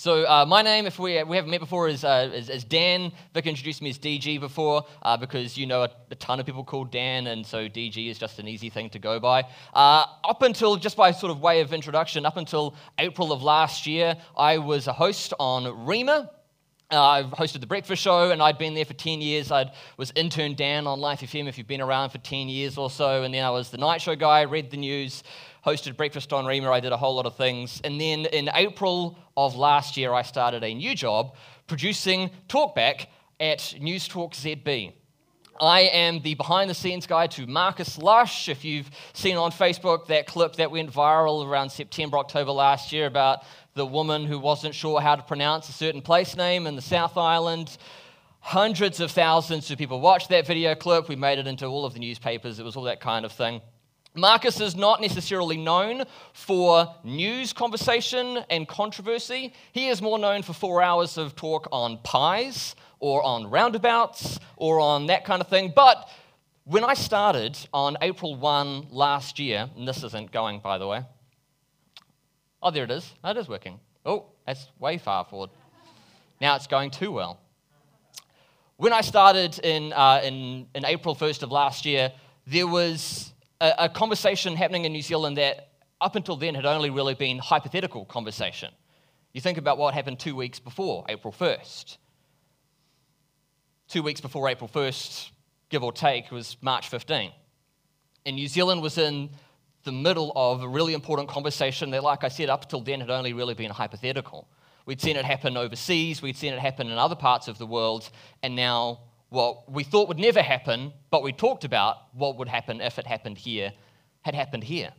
So uh, my name, if we, we haven't met before, is, uh, is, is, Dan. Vic introduced me as DG before uh, because you know a, a, ton of people called Dan, and so DG is just an easy thing to go by. Uh, up until, just by sort of way of introduction, up until April of last year, I was a host on Rhema. Uh, I've hosted the breakfast show, and I'd been there for 10 years. I was intern Dan on Life FM if you've been around for 10 years or so. And then I was the night show guy, read the news, hosted Breakfast on Rhema. I did a whole lot of things. And then in April of last year, I started a new job producing Talkback at News Talk ZB. I am the behind the scenes guy to Marcus Lush. If you've seen on Facebook that clip that went viral around September, October last year about the woman who wasn't sure how to pronounce a certain place name in the South Island. Hundreds of thousands of people watched that video clip. We made it into all of the newspapers. It was all that kind of thing. Marcus is not necessarily known for news conversation and controversy. He is more known for four hours of talk on pies or on roundabouts or on that kind of thing. But when I started on April 1 last year, and this isn't going by the way. Oh, there it is. That is working. Oh, that's way far forward. Now it's going too well. When I started in, uh, in, in April 1st of last year, there was a, a conversation happening in New Zealand that up until then had only really been hypothetical conversation. You think about what happened two weeks before April 1st. Two weeks before April 1st, give or take, was March 15. And New Zealand was in the middle of a really important conversation that, like I said, up until then had only really been hypothetical. We'd seen it happen overseas, we'd seen it happen in other parts of the world, and now what we thought would never happen, but we talked about what would happen if it happened here, had happened here.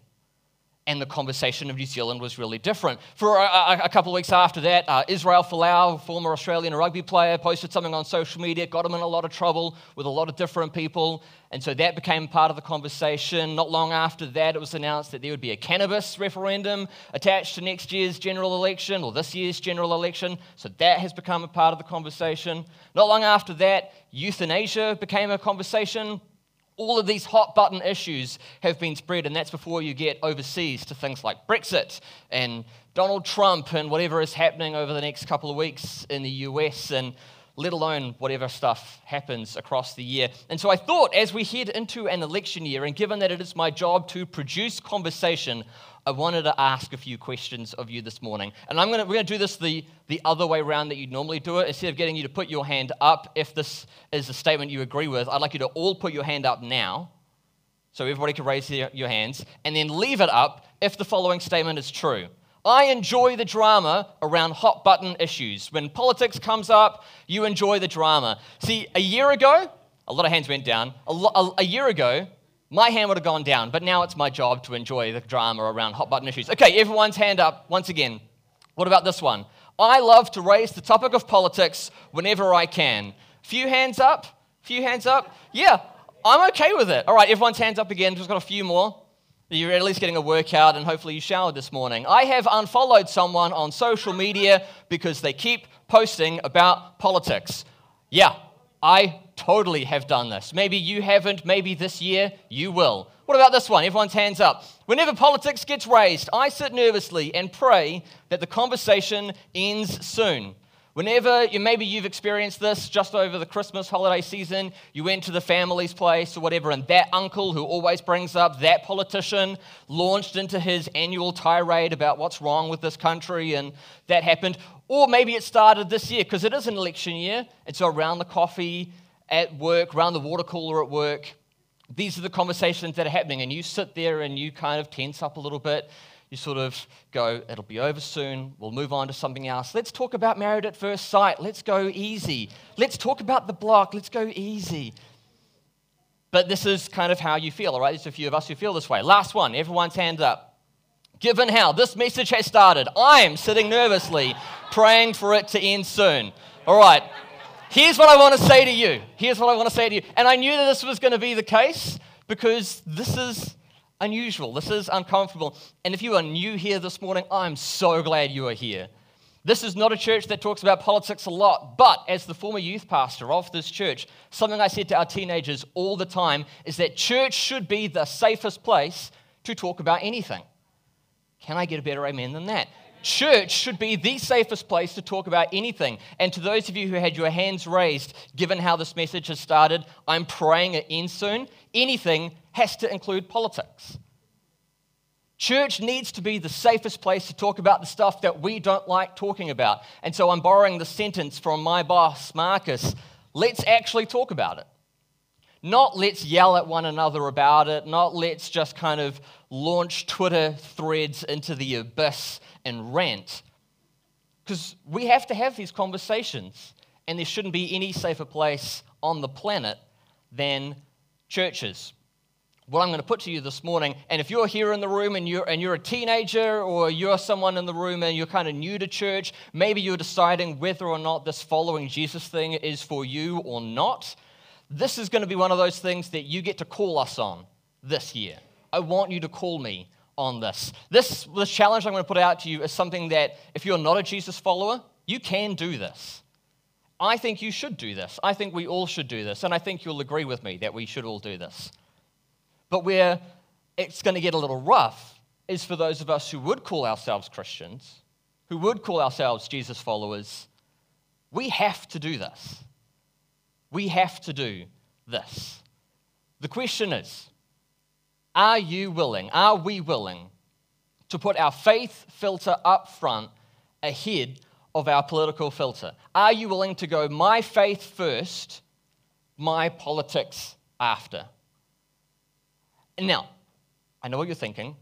And the conversation of New Zealand was really different. For a, a, a couple of weeks after that, uh, Israel Folau, former Australian rugby player, posted something on social media, got him in a lot of trouble with a lot of different people. And so that became part of the conversation. Not long after that, it was announced that there would be a cannabis referendum attached to next year's general election or this year's general election. So that has become a part of the conversation. Not long after that, euthanasia became a conversation all of these hot button issues have been spread, and that's before you get overseas to things like Brexit and Donald Trump and whatever is happening over the next couple of weeks in the US, and let alone whatever stuff happens across the year. And so I thought as we head into an election year, and given that it is my job to produce conversation, I wanted to ask a few questions of you this morning. And I'm gonna, we're going to do this the, the other way around that you'd normally do it. Instead of getting you to put your hand up, if this is a statement you agree with, I'd like you to all put your hand up now. So everybody can raise their, your hands. And then leave it up if the following statement is true. I enjoy the drama around hot button issues. When politics comes up, you enjoy the drama. See, a year ago, a lot of hands went down. A, lo- a, a year ago, my hand would have gone down, but now it's my job to enjoy the drama around hot button issues. Okay, everyone's hand up once again. What about this one? I love to raise the topic of politics whenever I can. Few hands up? Few hands up? Yeah, I'm okay with it. All right, everyone's hands up again. Just got a few more. You're at least getting a workout and hopefully you showered this morning. I have unfollowed someone on social media because they keep posting about politics. Yeah, I totally have done this. Maybe you haven't, maybe this year you will. What about this one? Everyone's hands up. Whenever politics gets raised, I sit nervously and pray that the conversation ends soon. Whenever you, maybe you've experienced this just over the Christmas holiday season, you went to the family's place or whatever, and that uncle who always brings up that politician launched into his annual tirade about what's wrong with this country, and that happened. Or maybe it started this year because it is an election year. It's around the coffee at work, around the water cooler at work. These are the conversations that are happening, and you sit there and you kind of tense up a little bit. You sort of go, it'll be over soon. We'll move on to something else. Let's talk about married at first sight. Let's go easy. Let's talk about the block. Let's go easy. But this is kind of how you feel, all right? There's a few of us who feel this way. Last one, everyone's hand up. given how this message has started, I am sitting nervously praying for it to end soon. All right, here's what I want to say to you. Here's what I want to say to you. And I knew that this was going to be the case because this is unusual. This is uncomfortable. And if you are new here this morning, I'm so glad you are here. This is not a church that talks about politics a lot, but as the former youth pastor of this church, something I said to our teenagers all the time is that church should be the safest place to talk about anything. Can I get a better amen than that? Church should be the safest place to talk about anything. And to those of you who had your hands raised, given how this message has started, I'm praying it ends soon. Anything has to include politics. Church needs to be the safest place to talk about the stuff that we don't like talking about. And so I'm borrowing the sentence from my boss, Marcus let's actually talk about it. Not let's yell at one another about it, not let's just kind of launch Twitter threads into the abyss and rant. Because we have to have these conversations, and there shouldn't be any safer place on the planet than churches what I'm going to put to you this morning. And if you're here in the room and you're, and you're a teenager or you're someone in the room and you're kind of new to church, maybe you're deciding whether or not this following Jesus thing is for you or not, this is going to be one of those things that you get to call us on this year. I want you to call me on this. This, this challenge I'm going to put out to you is something that if you're not a Jesus follower, you can do this. I think you should do this. I think we all should do this. And I think you'll agree with me that we should all do this. But where it's going to get a little rough is for those of us who would call ourselves Christians, who would call ourselves Jesus followers. We have to do this. We have to do this. The question is are you willing, are we willing to put our faith filter up front ahead of our political filter? Are you willing to go my faith first, my politics after? Now, I know what you're thinking.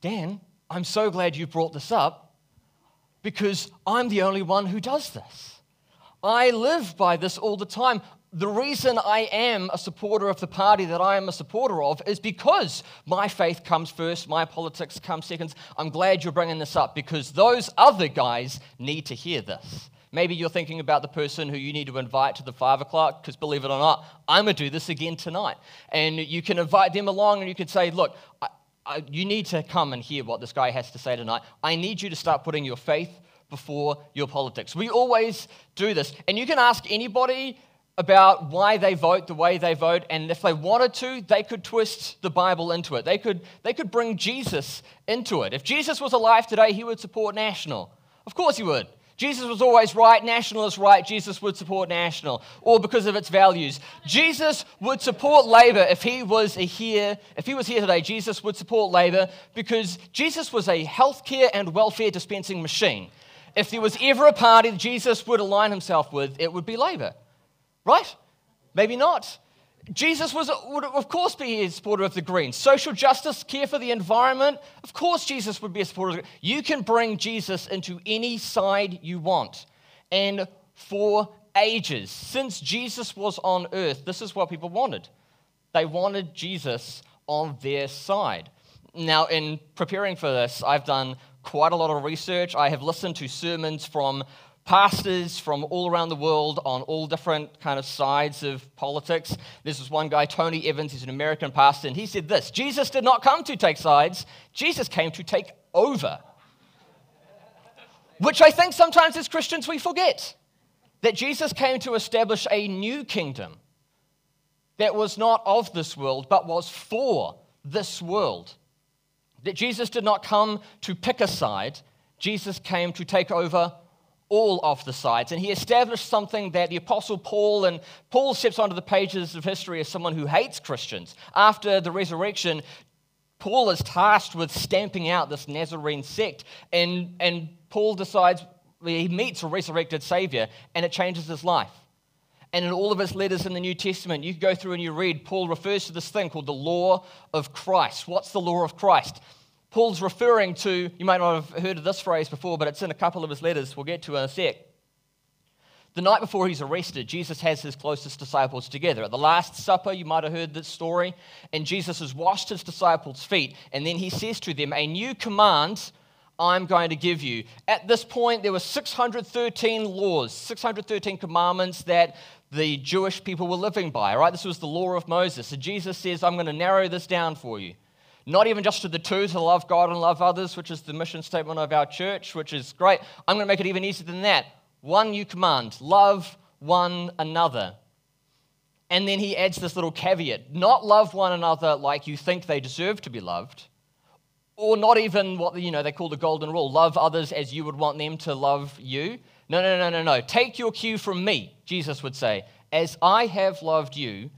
Dan, I'm so glad you brought this up because I'm the only one who does this. I live by this all the time. The reason I am a supporter of the party that I am a supporter of is because my faith comes first, my politics come second. I'm glad you're bringing this up because those other guys need to hear this. Maybe you're thinking about the person who you need to invite to the five o'clock, because believe it or not, I'm going to do this again tonight. And you can invite them along and you can say, Look, I, I, you need to come and hear what this guy has to say tonight. I need you to start putting your faith before your politics. We always do this. And you can ask anybody about why they vote the way they vote, and if they wanted to, they could twist the Bible into it. They could, they could bring Jesus into it. If Jesus was alive today, he would support national. Of course he would. Jesus was always right, national is right, Jesus would support national, or because of its values. Jesus would support Labor if he was here, if he was here today, Jesus would support Labor because Jesus was a healthcare and welfare dispensing machine. If there was ever a party that Jesus would align himself with, it would be Labor. Right? Maybe not. Jesus was, would, of course, be a supporter of the Greens. Social justice, care for the environment, of course, Jesus would be a supporter You can bring Jesus into any side you want. And for ages, since Jesus was on earth, this is what people wanted. They wanted Jesus on their side. Now, in preparing for this, I've done quite a lot of research. I have listened to sermons from pastors from all around the world on all different kind of sides of politics. This was one guy, Tony Evans, he's an American pastor, and he said this Jesus did not come to take sides, Jesus came to take over. Which I think sometimes as Christians we forget that Jesus came to establish a new kingdom that was not of this world, but was for this world. That Jesus did not come to pick a side, Jesus came to take over all of the sides. And he established something that the Apostle Paul, and Paul steps onto the pages of history as someone who hates Christians. After the resurrection, Paul is tasked with stamping out this Nazarene sect. And, and Paul decides, he meets a resurrected Savior, and it changes his life. And in all of his letters in the New Testament, you go through and you read, Paul refers to this thing called the law of Christ. What's the law of Christ? Paul's referring to, you might not have heard of this phrase before, but it's in a couple of his letters. We'll get to in a sec. The night before he's arrested, Jesus has his closest disciples together. At the Last Supper, you might have heard this story, and Jesus has washed his disciples' feet, and then he says to them, A new command I'm going to give you. At this point, there were 613 laws, 613 commandments that the Jewish people were living by, right? This was the law of Moses. So Jesus says, I'm going to narrow this down for you. Not even just to the two, to love God and love others, which is the mission statement of our church, which is great. I'm going to make it even easier than that. One new command love one another. And then he adds this little caveat not love one another like you think they deserve to be loved, or not even what you know they call the golden rule love others as you would want them to love you. No, no, no, no, no. Take your cue from me, Jesus would say. As I have loved you,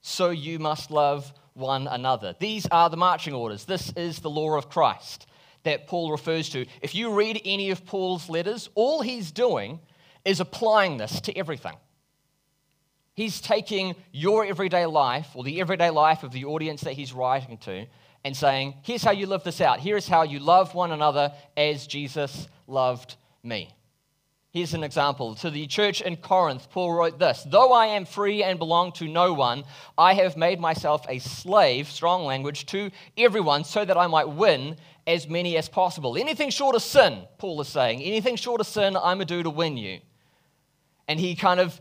so you must love one another. These are the marching orders. This is the law of Christ that Paul refers to. If you read any of Paul's letters, all he's doing is applying this to everything. He's taking your everyday life, or the everyday life of the audience that he's writing to, and saying, Here's how you live this out. Here's how you love one another as Jesus loved me. Here's an example. To the church in Corinth, Paul wrote this Though I am free and belong to no one, I have made myself a slave, strong language, to everyone so that I might win as many as possible. Anything short of sin, Paul is saying, anything short of sin, I'm a do to win you. And he kind of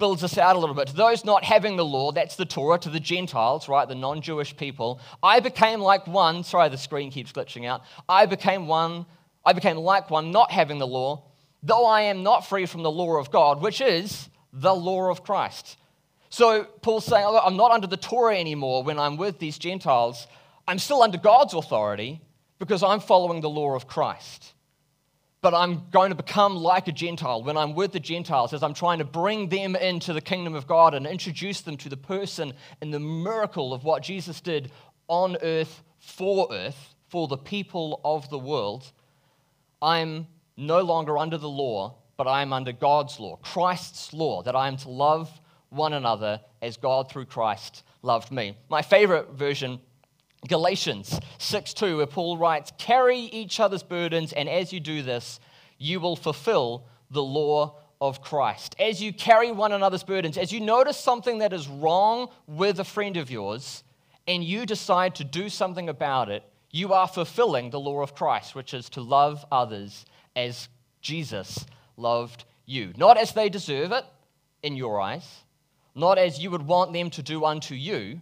builds us out a little bit. To those not having the law, that's the Torah, to the Gentiles, right, the non Jewish people, I became like one. Sorry, the screen keeps glitching out. I became one, I became like one not having the law, though I am not free from the law of God, which is the law of Christ. So Paul's saying, I'm not under the Torah anymore when I'm with these Gentiles. I'm still under God's authority, because I'm following the law of Christ. But I'm going to become like a Gentile when I'm with the Gentiles, as I'm trying to bring them into the kingdom of God and introduce them to the person and the miracle of what Jesus did on earth for earth, for the people of the world. I'm no longer under the law, but I am under God's law, Christ's law, that I am to love one another as God through Christ loved me. My favorite version Galatians 6 2, where Paul writes, Carry each other's burdens, and as you do this, you will fulfill the law of Christ. As you carry one another's burdens, as you notice something that is wrong with a friend of yours, and you decide to do something about it, you are fulfilling the law of Christ, which is to love others as Jesus loved you. Not as they deserve it in your eyes, not as you would want them to do unto you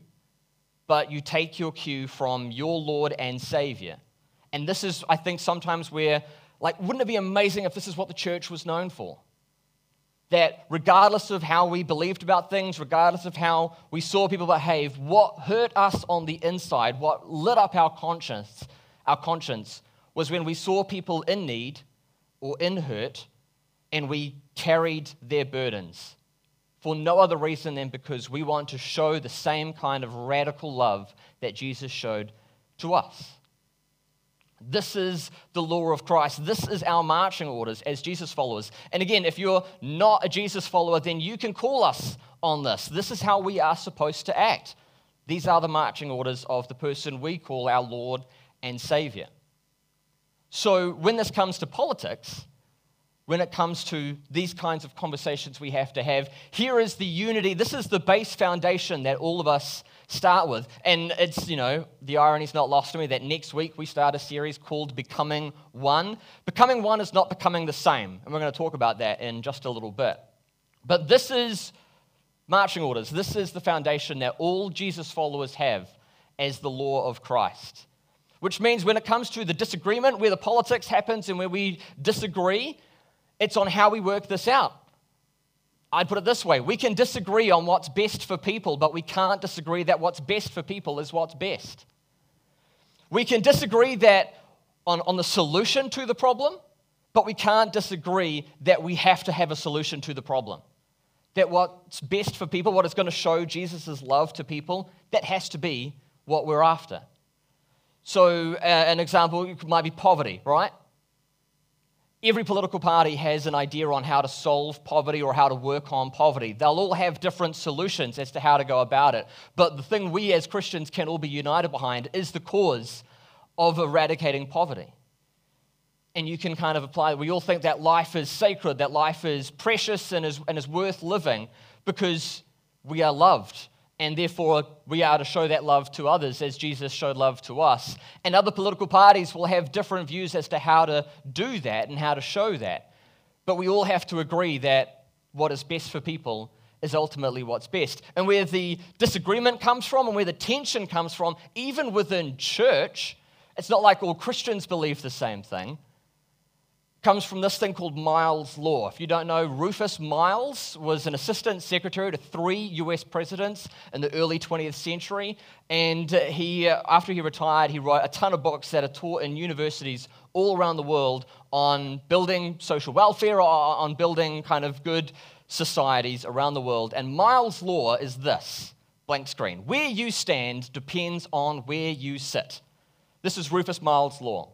but you take your cue from your Lord and Savior. And this is, I think, sometimes where, like, wouldn't it be amazing if this is what the church was known for? That regardless of how we believed about things, regardless of how we saw people behave, what hurt us on the inside, what lit up our conscience, our conscience, was when we saw people in need or in hurt and we carried their burdens for no other reason than because we want to show the same kind of radical love that Jesus showed to us. This is the law of Christ. This is our marching orders as Jesus followers. And again, if you're not a Jesus follower, then you can call us on this. This is how we are supposed to act. These are the marching orders of the person we call our Lord and Savior. So when this comes to politics, when it comes to these kinds of conversations we have to have. Here is the unity. This is the base foundation that all of us start with. And it's, you know, the irony is not lost to me that next week we start a series called Becoming One. Becoming One is not becoming the same. And we're going to talk about that in just a little bit. But this is marching orders. This is the foundation that all Jesus followers have as the law of Christ. Which means when it comes to the disagreement, where the politics happens and where we disagree, it's on how we work this out. I'd put it this way we can disagree on what's best for people, but we can't disagree that what's best for people is what's best. We can disagree that on, on the solution to the problem, but we can't disagree that we have to have a solution to the problem. That what's best for people, what is going to show Jesus' love to people, that has to be what we're after. So, uh, an example might be poverty, right? Every political party has an idea on how to solve poverty or how to work on poverty. They'll all have different solutions as to how to go about it. But the thing we as Christians can all be united behind is the cause of eradicating poverty. and you can kind of apply, we all think that life is sacred, that life is precious and is, and is worth living because we are loved. And therefore, we are to show that love to others as Jesus showed love to us. And other political parties will have different views as to how to do that and how to show that. But we all have to agree that what is best for people is ultimately what's best. And where the disagreement comes from and where the tension comes from, even within church, it's not like all Christians believe the same thing. Comes from this thing called Miles' Law. If you don't know, Rufus Miles was an assistant secretary to three US presidents in the early 20th century. And he, uh, after he retired, he wrote a ton of books that are taught in universities all around the world on building social welfare, or on building kind of good societies around the world. And Miles' law is this blank screen. Where you stand depends on where you sit. This is Rufus Miles' law.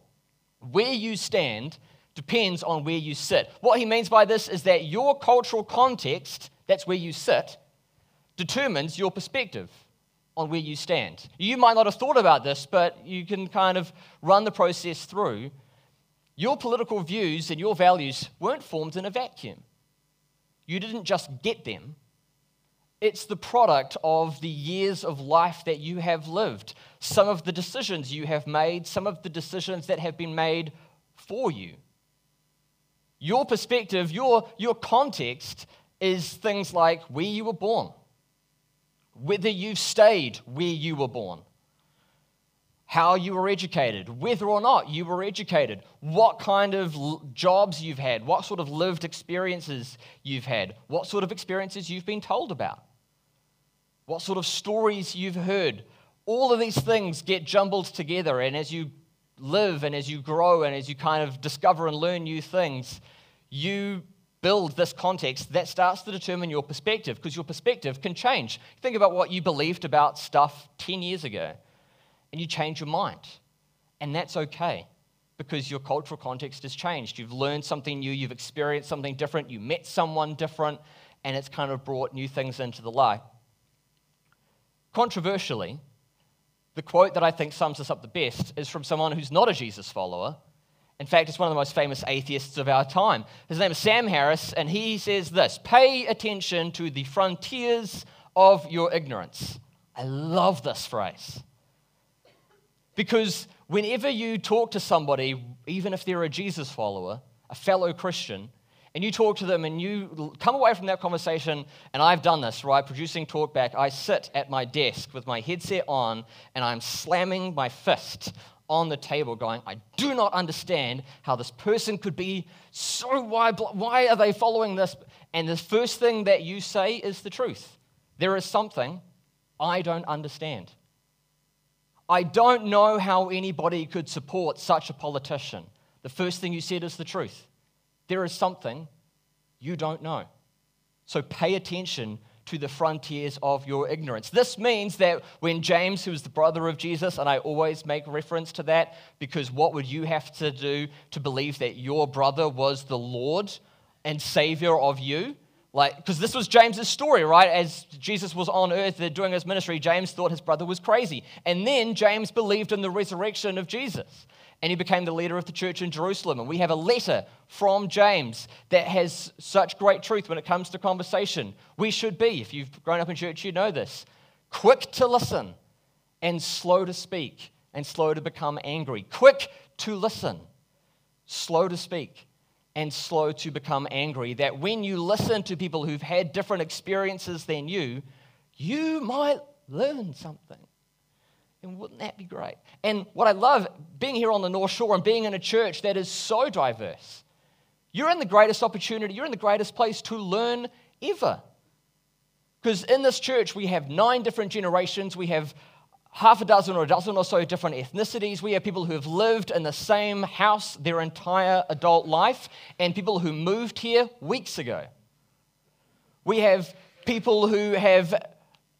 Where you stand depends on where you sit. What he means by this is that your cultural context, that's where you sit, determines your perspective on where you stand. You might not have thought about this, but you can kind of run the process through. Your political views and your values weren't formed in a vacuum. You didn't just get them, it's the product of the years of life that you have lived, some of the decisions you have made, some of the decisions that have been made for you. Your perspective, your, your context is things like where you were born, whether you've stayed where you were born, how you were educated, whether or not you were educated, what kind of jobs you've had, what sort of lived experiences you've had, what sort of experiences you've been told about, what sort of stories you've heard. All of these things get jumbled together, and as you live and as you grow and as you kind of discover and learn new things, you build this context that starts to determine your perspective because your perspective can change. Think about what you believed about stuff 10 years ago and you change your mind. And that's okay because your cultural context has changed. You've learned something new, you've experienced something different, you met someone different, and it's kind of brought new things into the light. Controversially, the quote that I think sums this up the best is from someone who's not a Jesus follower. In fact, it's one of the most famous atheists of our time. His name is Sam Harris, and he says this Pay attention to the frontiers of your ignorance. I love this phrase. Because whenever you talk to somebody, even if they're a Jesus follower, a fellow Christian, and you talk to them and you come away from that conversation, and I've done this, right? Producing talkback, I sit at my desk with my headset on and I'm slamming my fist on the table, going, I do not understand how this person could be so why, why are they following this? And the first thing that you say is the truth. There is something I don't understand. I don't know how anybody could support such a politician. The first thing you said is the truth. There is something you don't know. So pay attention to the frontiers of your ignorance. This means that when James, who was the brother of Jesus, and I always make reference to that because what would you have to do to believe that your brother was the Lord and Savior of you? Like, because this was James's story, right? As Jesus was on earth doing his ministry, James thought his brother was crazy. And then James believed in the resurrection of Jesus. And he became the leader of the church in Jerusalem. And we have a letter from James that has such great truth when it comes to conversation. We should be, if you've grown up in church, you know this quick to listen and slow to speak and slow to become angry. Quick to listen, slow to speak and slow to become angry. That when you listen to people who've had different experiences than you, you might learn something. And wouldn't that be great? And what I love being here on the North Shore and being in a church that is so diverse, you're in the greatest opportunity, you're in the greatest place to learn ever. Because in this church, we have nine different generations, we have half a dozen or a dozen or so different ethnicities. We have people who have lived in the same house their entire adult life, and people who moved here weeks ago. We have people who have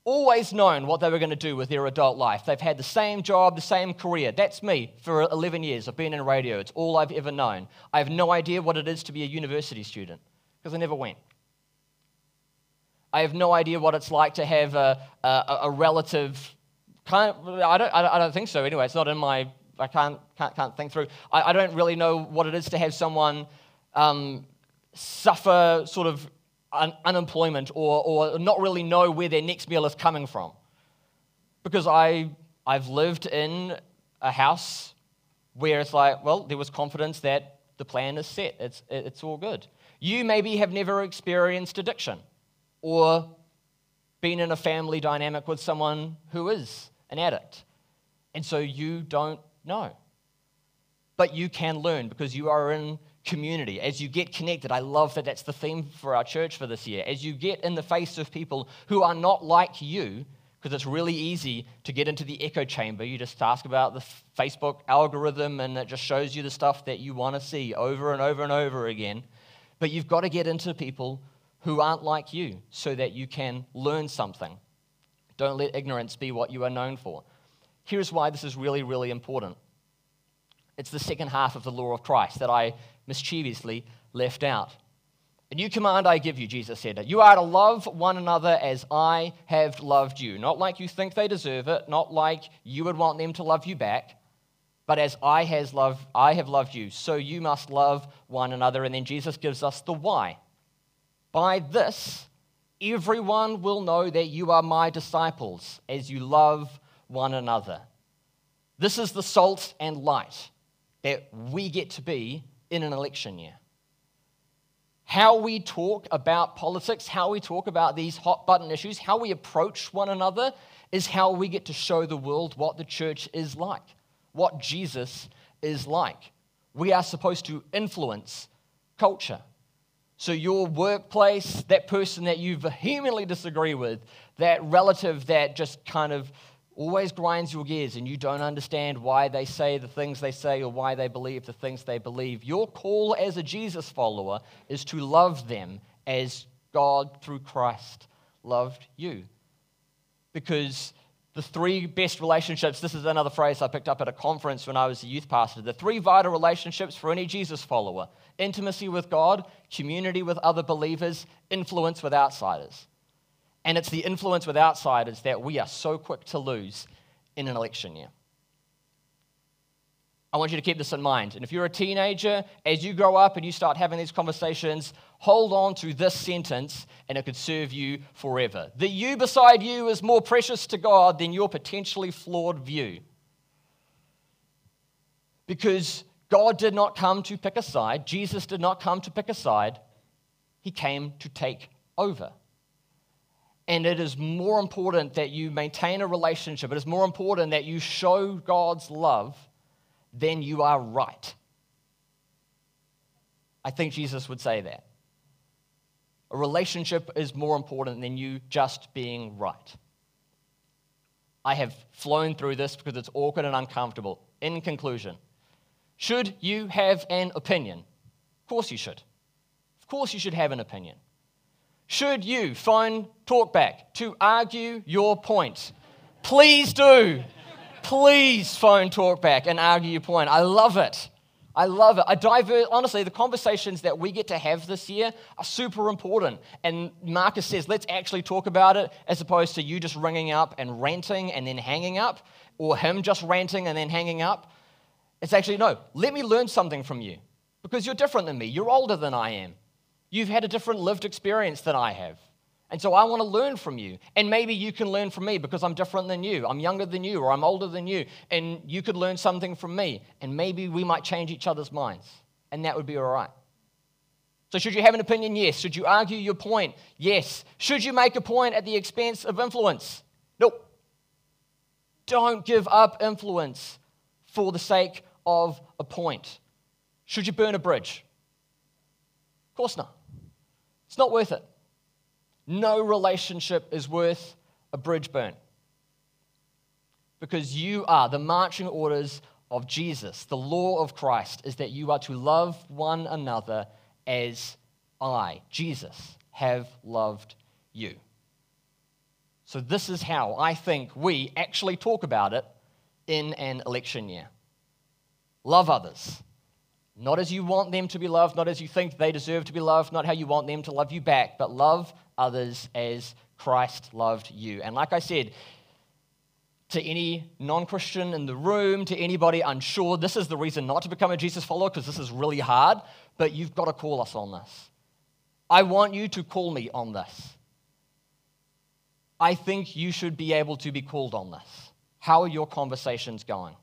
always known what they were going to do with their adult life. They've had the same job, the same career. That's me for 11 years. I've been in radio, it's all I've ever known. I have no idea what it is to be a university student because I never went. I have no idea what it's like to have a, a, a relative Kind of, I, don't, I don't think so anyway. It's not in my I can't, can't, can't think through. I, I don't really know what it is to have someone um, suffer sort of un- unemployment or, or not really know where their next meal is coming from. Because I, I've lived in a house where it's like, well, there was confidence that the plan is set, it's, it's all good. You maybe have never experienced addiction or been in a family dynamic with someone who is an addict. And so you don't know. But you can learn because you are in community. As you get connected, I love that that's the theme for our church for this year. As you get in the face of people who are not like you, because it's really easy to get into the echo chamber. You just ask about the Facebook algorithm and it just shows you the stuff that you want to see over and over and over again. But you've got to get into people who aren't like you so that you can learn something. Don't let ignorance be what you are known for. Here's why this is really, really important. It's the second half of the law of Christ that I mischievously left out. A new command I give you, Jesus said. You are to love one another as I have loved you. Not like you think they deserve it, not like you would want them to love you back, but as I, has loved, I have loved you. So you must love one another. And then Jesus gives us the why. By this, everyone will know that you are my disciples as you love one another. This is the salt and light that we get to be in an election year. How we talk about politics, how we talk about these hot button issues, how we approach one another is how we get to show the world what the church is like, what Jesus is like. We are supposed to influence culture. So, your workplace, that person that you vehemently disagree with, that relative that just kind of always grinds your gears and you don't understand why they say the things they say or why they believe the things they believe, your call as a Jesus follower is to love them as God through Christ loved you. Because the three best relationships, this is another phrase I picked up at a conference when I was a youth pastor. The three vital relationships for any Jesus follower intimacy with God, community with other believers, influence with outsiders. And it's the influence with outsiders that we are so quick to lose in an election year. I want you to keep this in mind. And if you're a teenager, as you grow up and you start having these conversations, hold on to this sentence and it could serve you forever. The you beside you is more precious to God than your potentially flawed view. Because God did not come to pick a side, Jesus did not come to pick a side, He came to take over. And it is more important that you maintain a relationship. It is more important that you show God's love than you are right. I think Jesus would say that. A relationship is more important than you just being right. I have flown through this because it's awkward and uncomfortable. In conclusion, should you have an opinion? Of course you should. Of course you should have an opinion. Should you phone talkback to argue your point? Please do. Please phone talkback and argue your point. I love it. I love it. I divert, honestly, the conversations that we get to have this year are super important. And Marcus says, let's actually talk about it as opposed to you just ringing up and ranting and then hanging up, or him just ranting and then hanging up. It's actually, no, let me learn something from you because you're different than me. You're older than I am. You've had a different lived experience than I have. And so I want to learn from you. And maybe you can learn from me because I'm different than you. I'm younger than you or I'm older than you. And you could learn something from me. And maybe we might change each other's minds. And that would be all right. So, should you have an opinion? Yes. Should you argue your point? Yes. Should you make a point at the expense of influence? Nope. Don't give up influence for the sake of a point. Should you burn a bridge? Of course not. It's not worth it. No relationship is worth a bridge burn. Because you are the marching orders of Jesus. The law of Christ is that you are to love one another as I, Jesus, have loved you. So, this is how I think we actually talk about it in an election year. Love others not as you want them to be loved, not as you think they deserve to be loved, not how you want them to love you back, but love others as Christ loved you. And like I said, to any non Christian in the room, to anybody unsure, this is the reason not to become a Jesus follower because this is really hard, but you've got to call us on this. I want you to call me on this. I think you should be able to be called on this. How are your conversations going?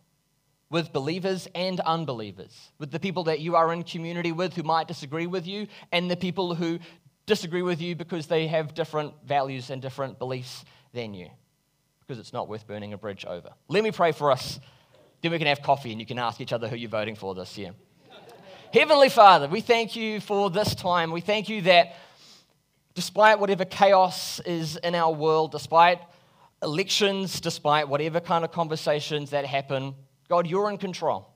With believers and unbelievers, with the people that you are in community with who might disagree with you, and the people who disagree with you because they have different values and different beliefs than you, because it's not worth burning a bridge over. Let me pray for us. Then we can have coffee and you can ask each other who you're voting for this year. Heavenly Father, we thank you for this time. We thank you that despite whatever chaos is in our world, despite elections, despite whatever kind of conversations that happen, God, you're in control.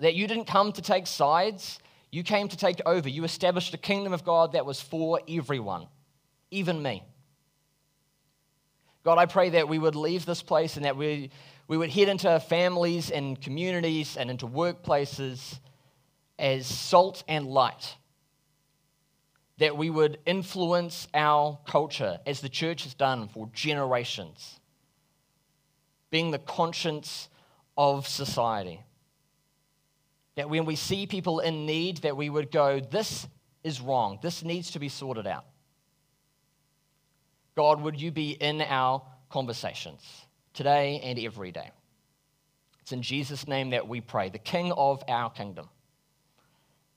That you didn't come to take sides, you came to take over. You established a kingdom of God that was for everyone, even me. God, I pray that we would leave this place and that we, we would head into families and communities and into workplaces as salt and light. That we would influence our culture as the church has done for generations, being the conscience of society. That when we see people in need that we would go this is wrong. This needs to be sorted out. God would you be in our conversations today and every day? It's in jesus name that we pray the king of our kingdom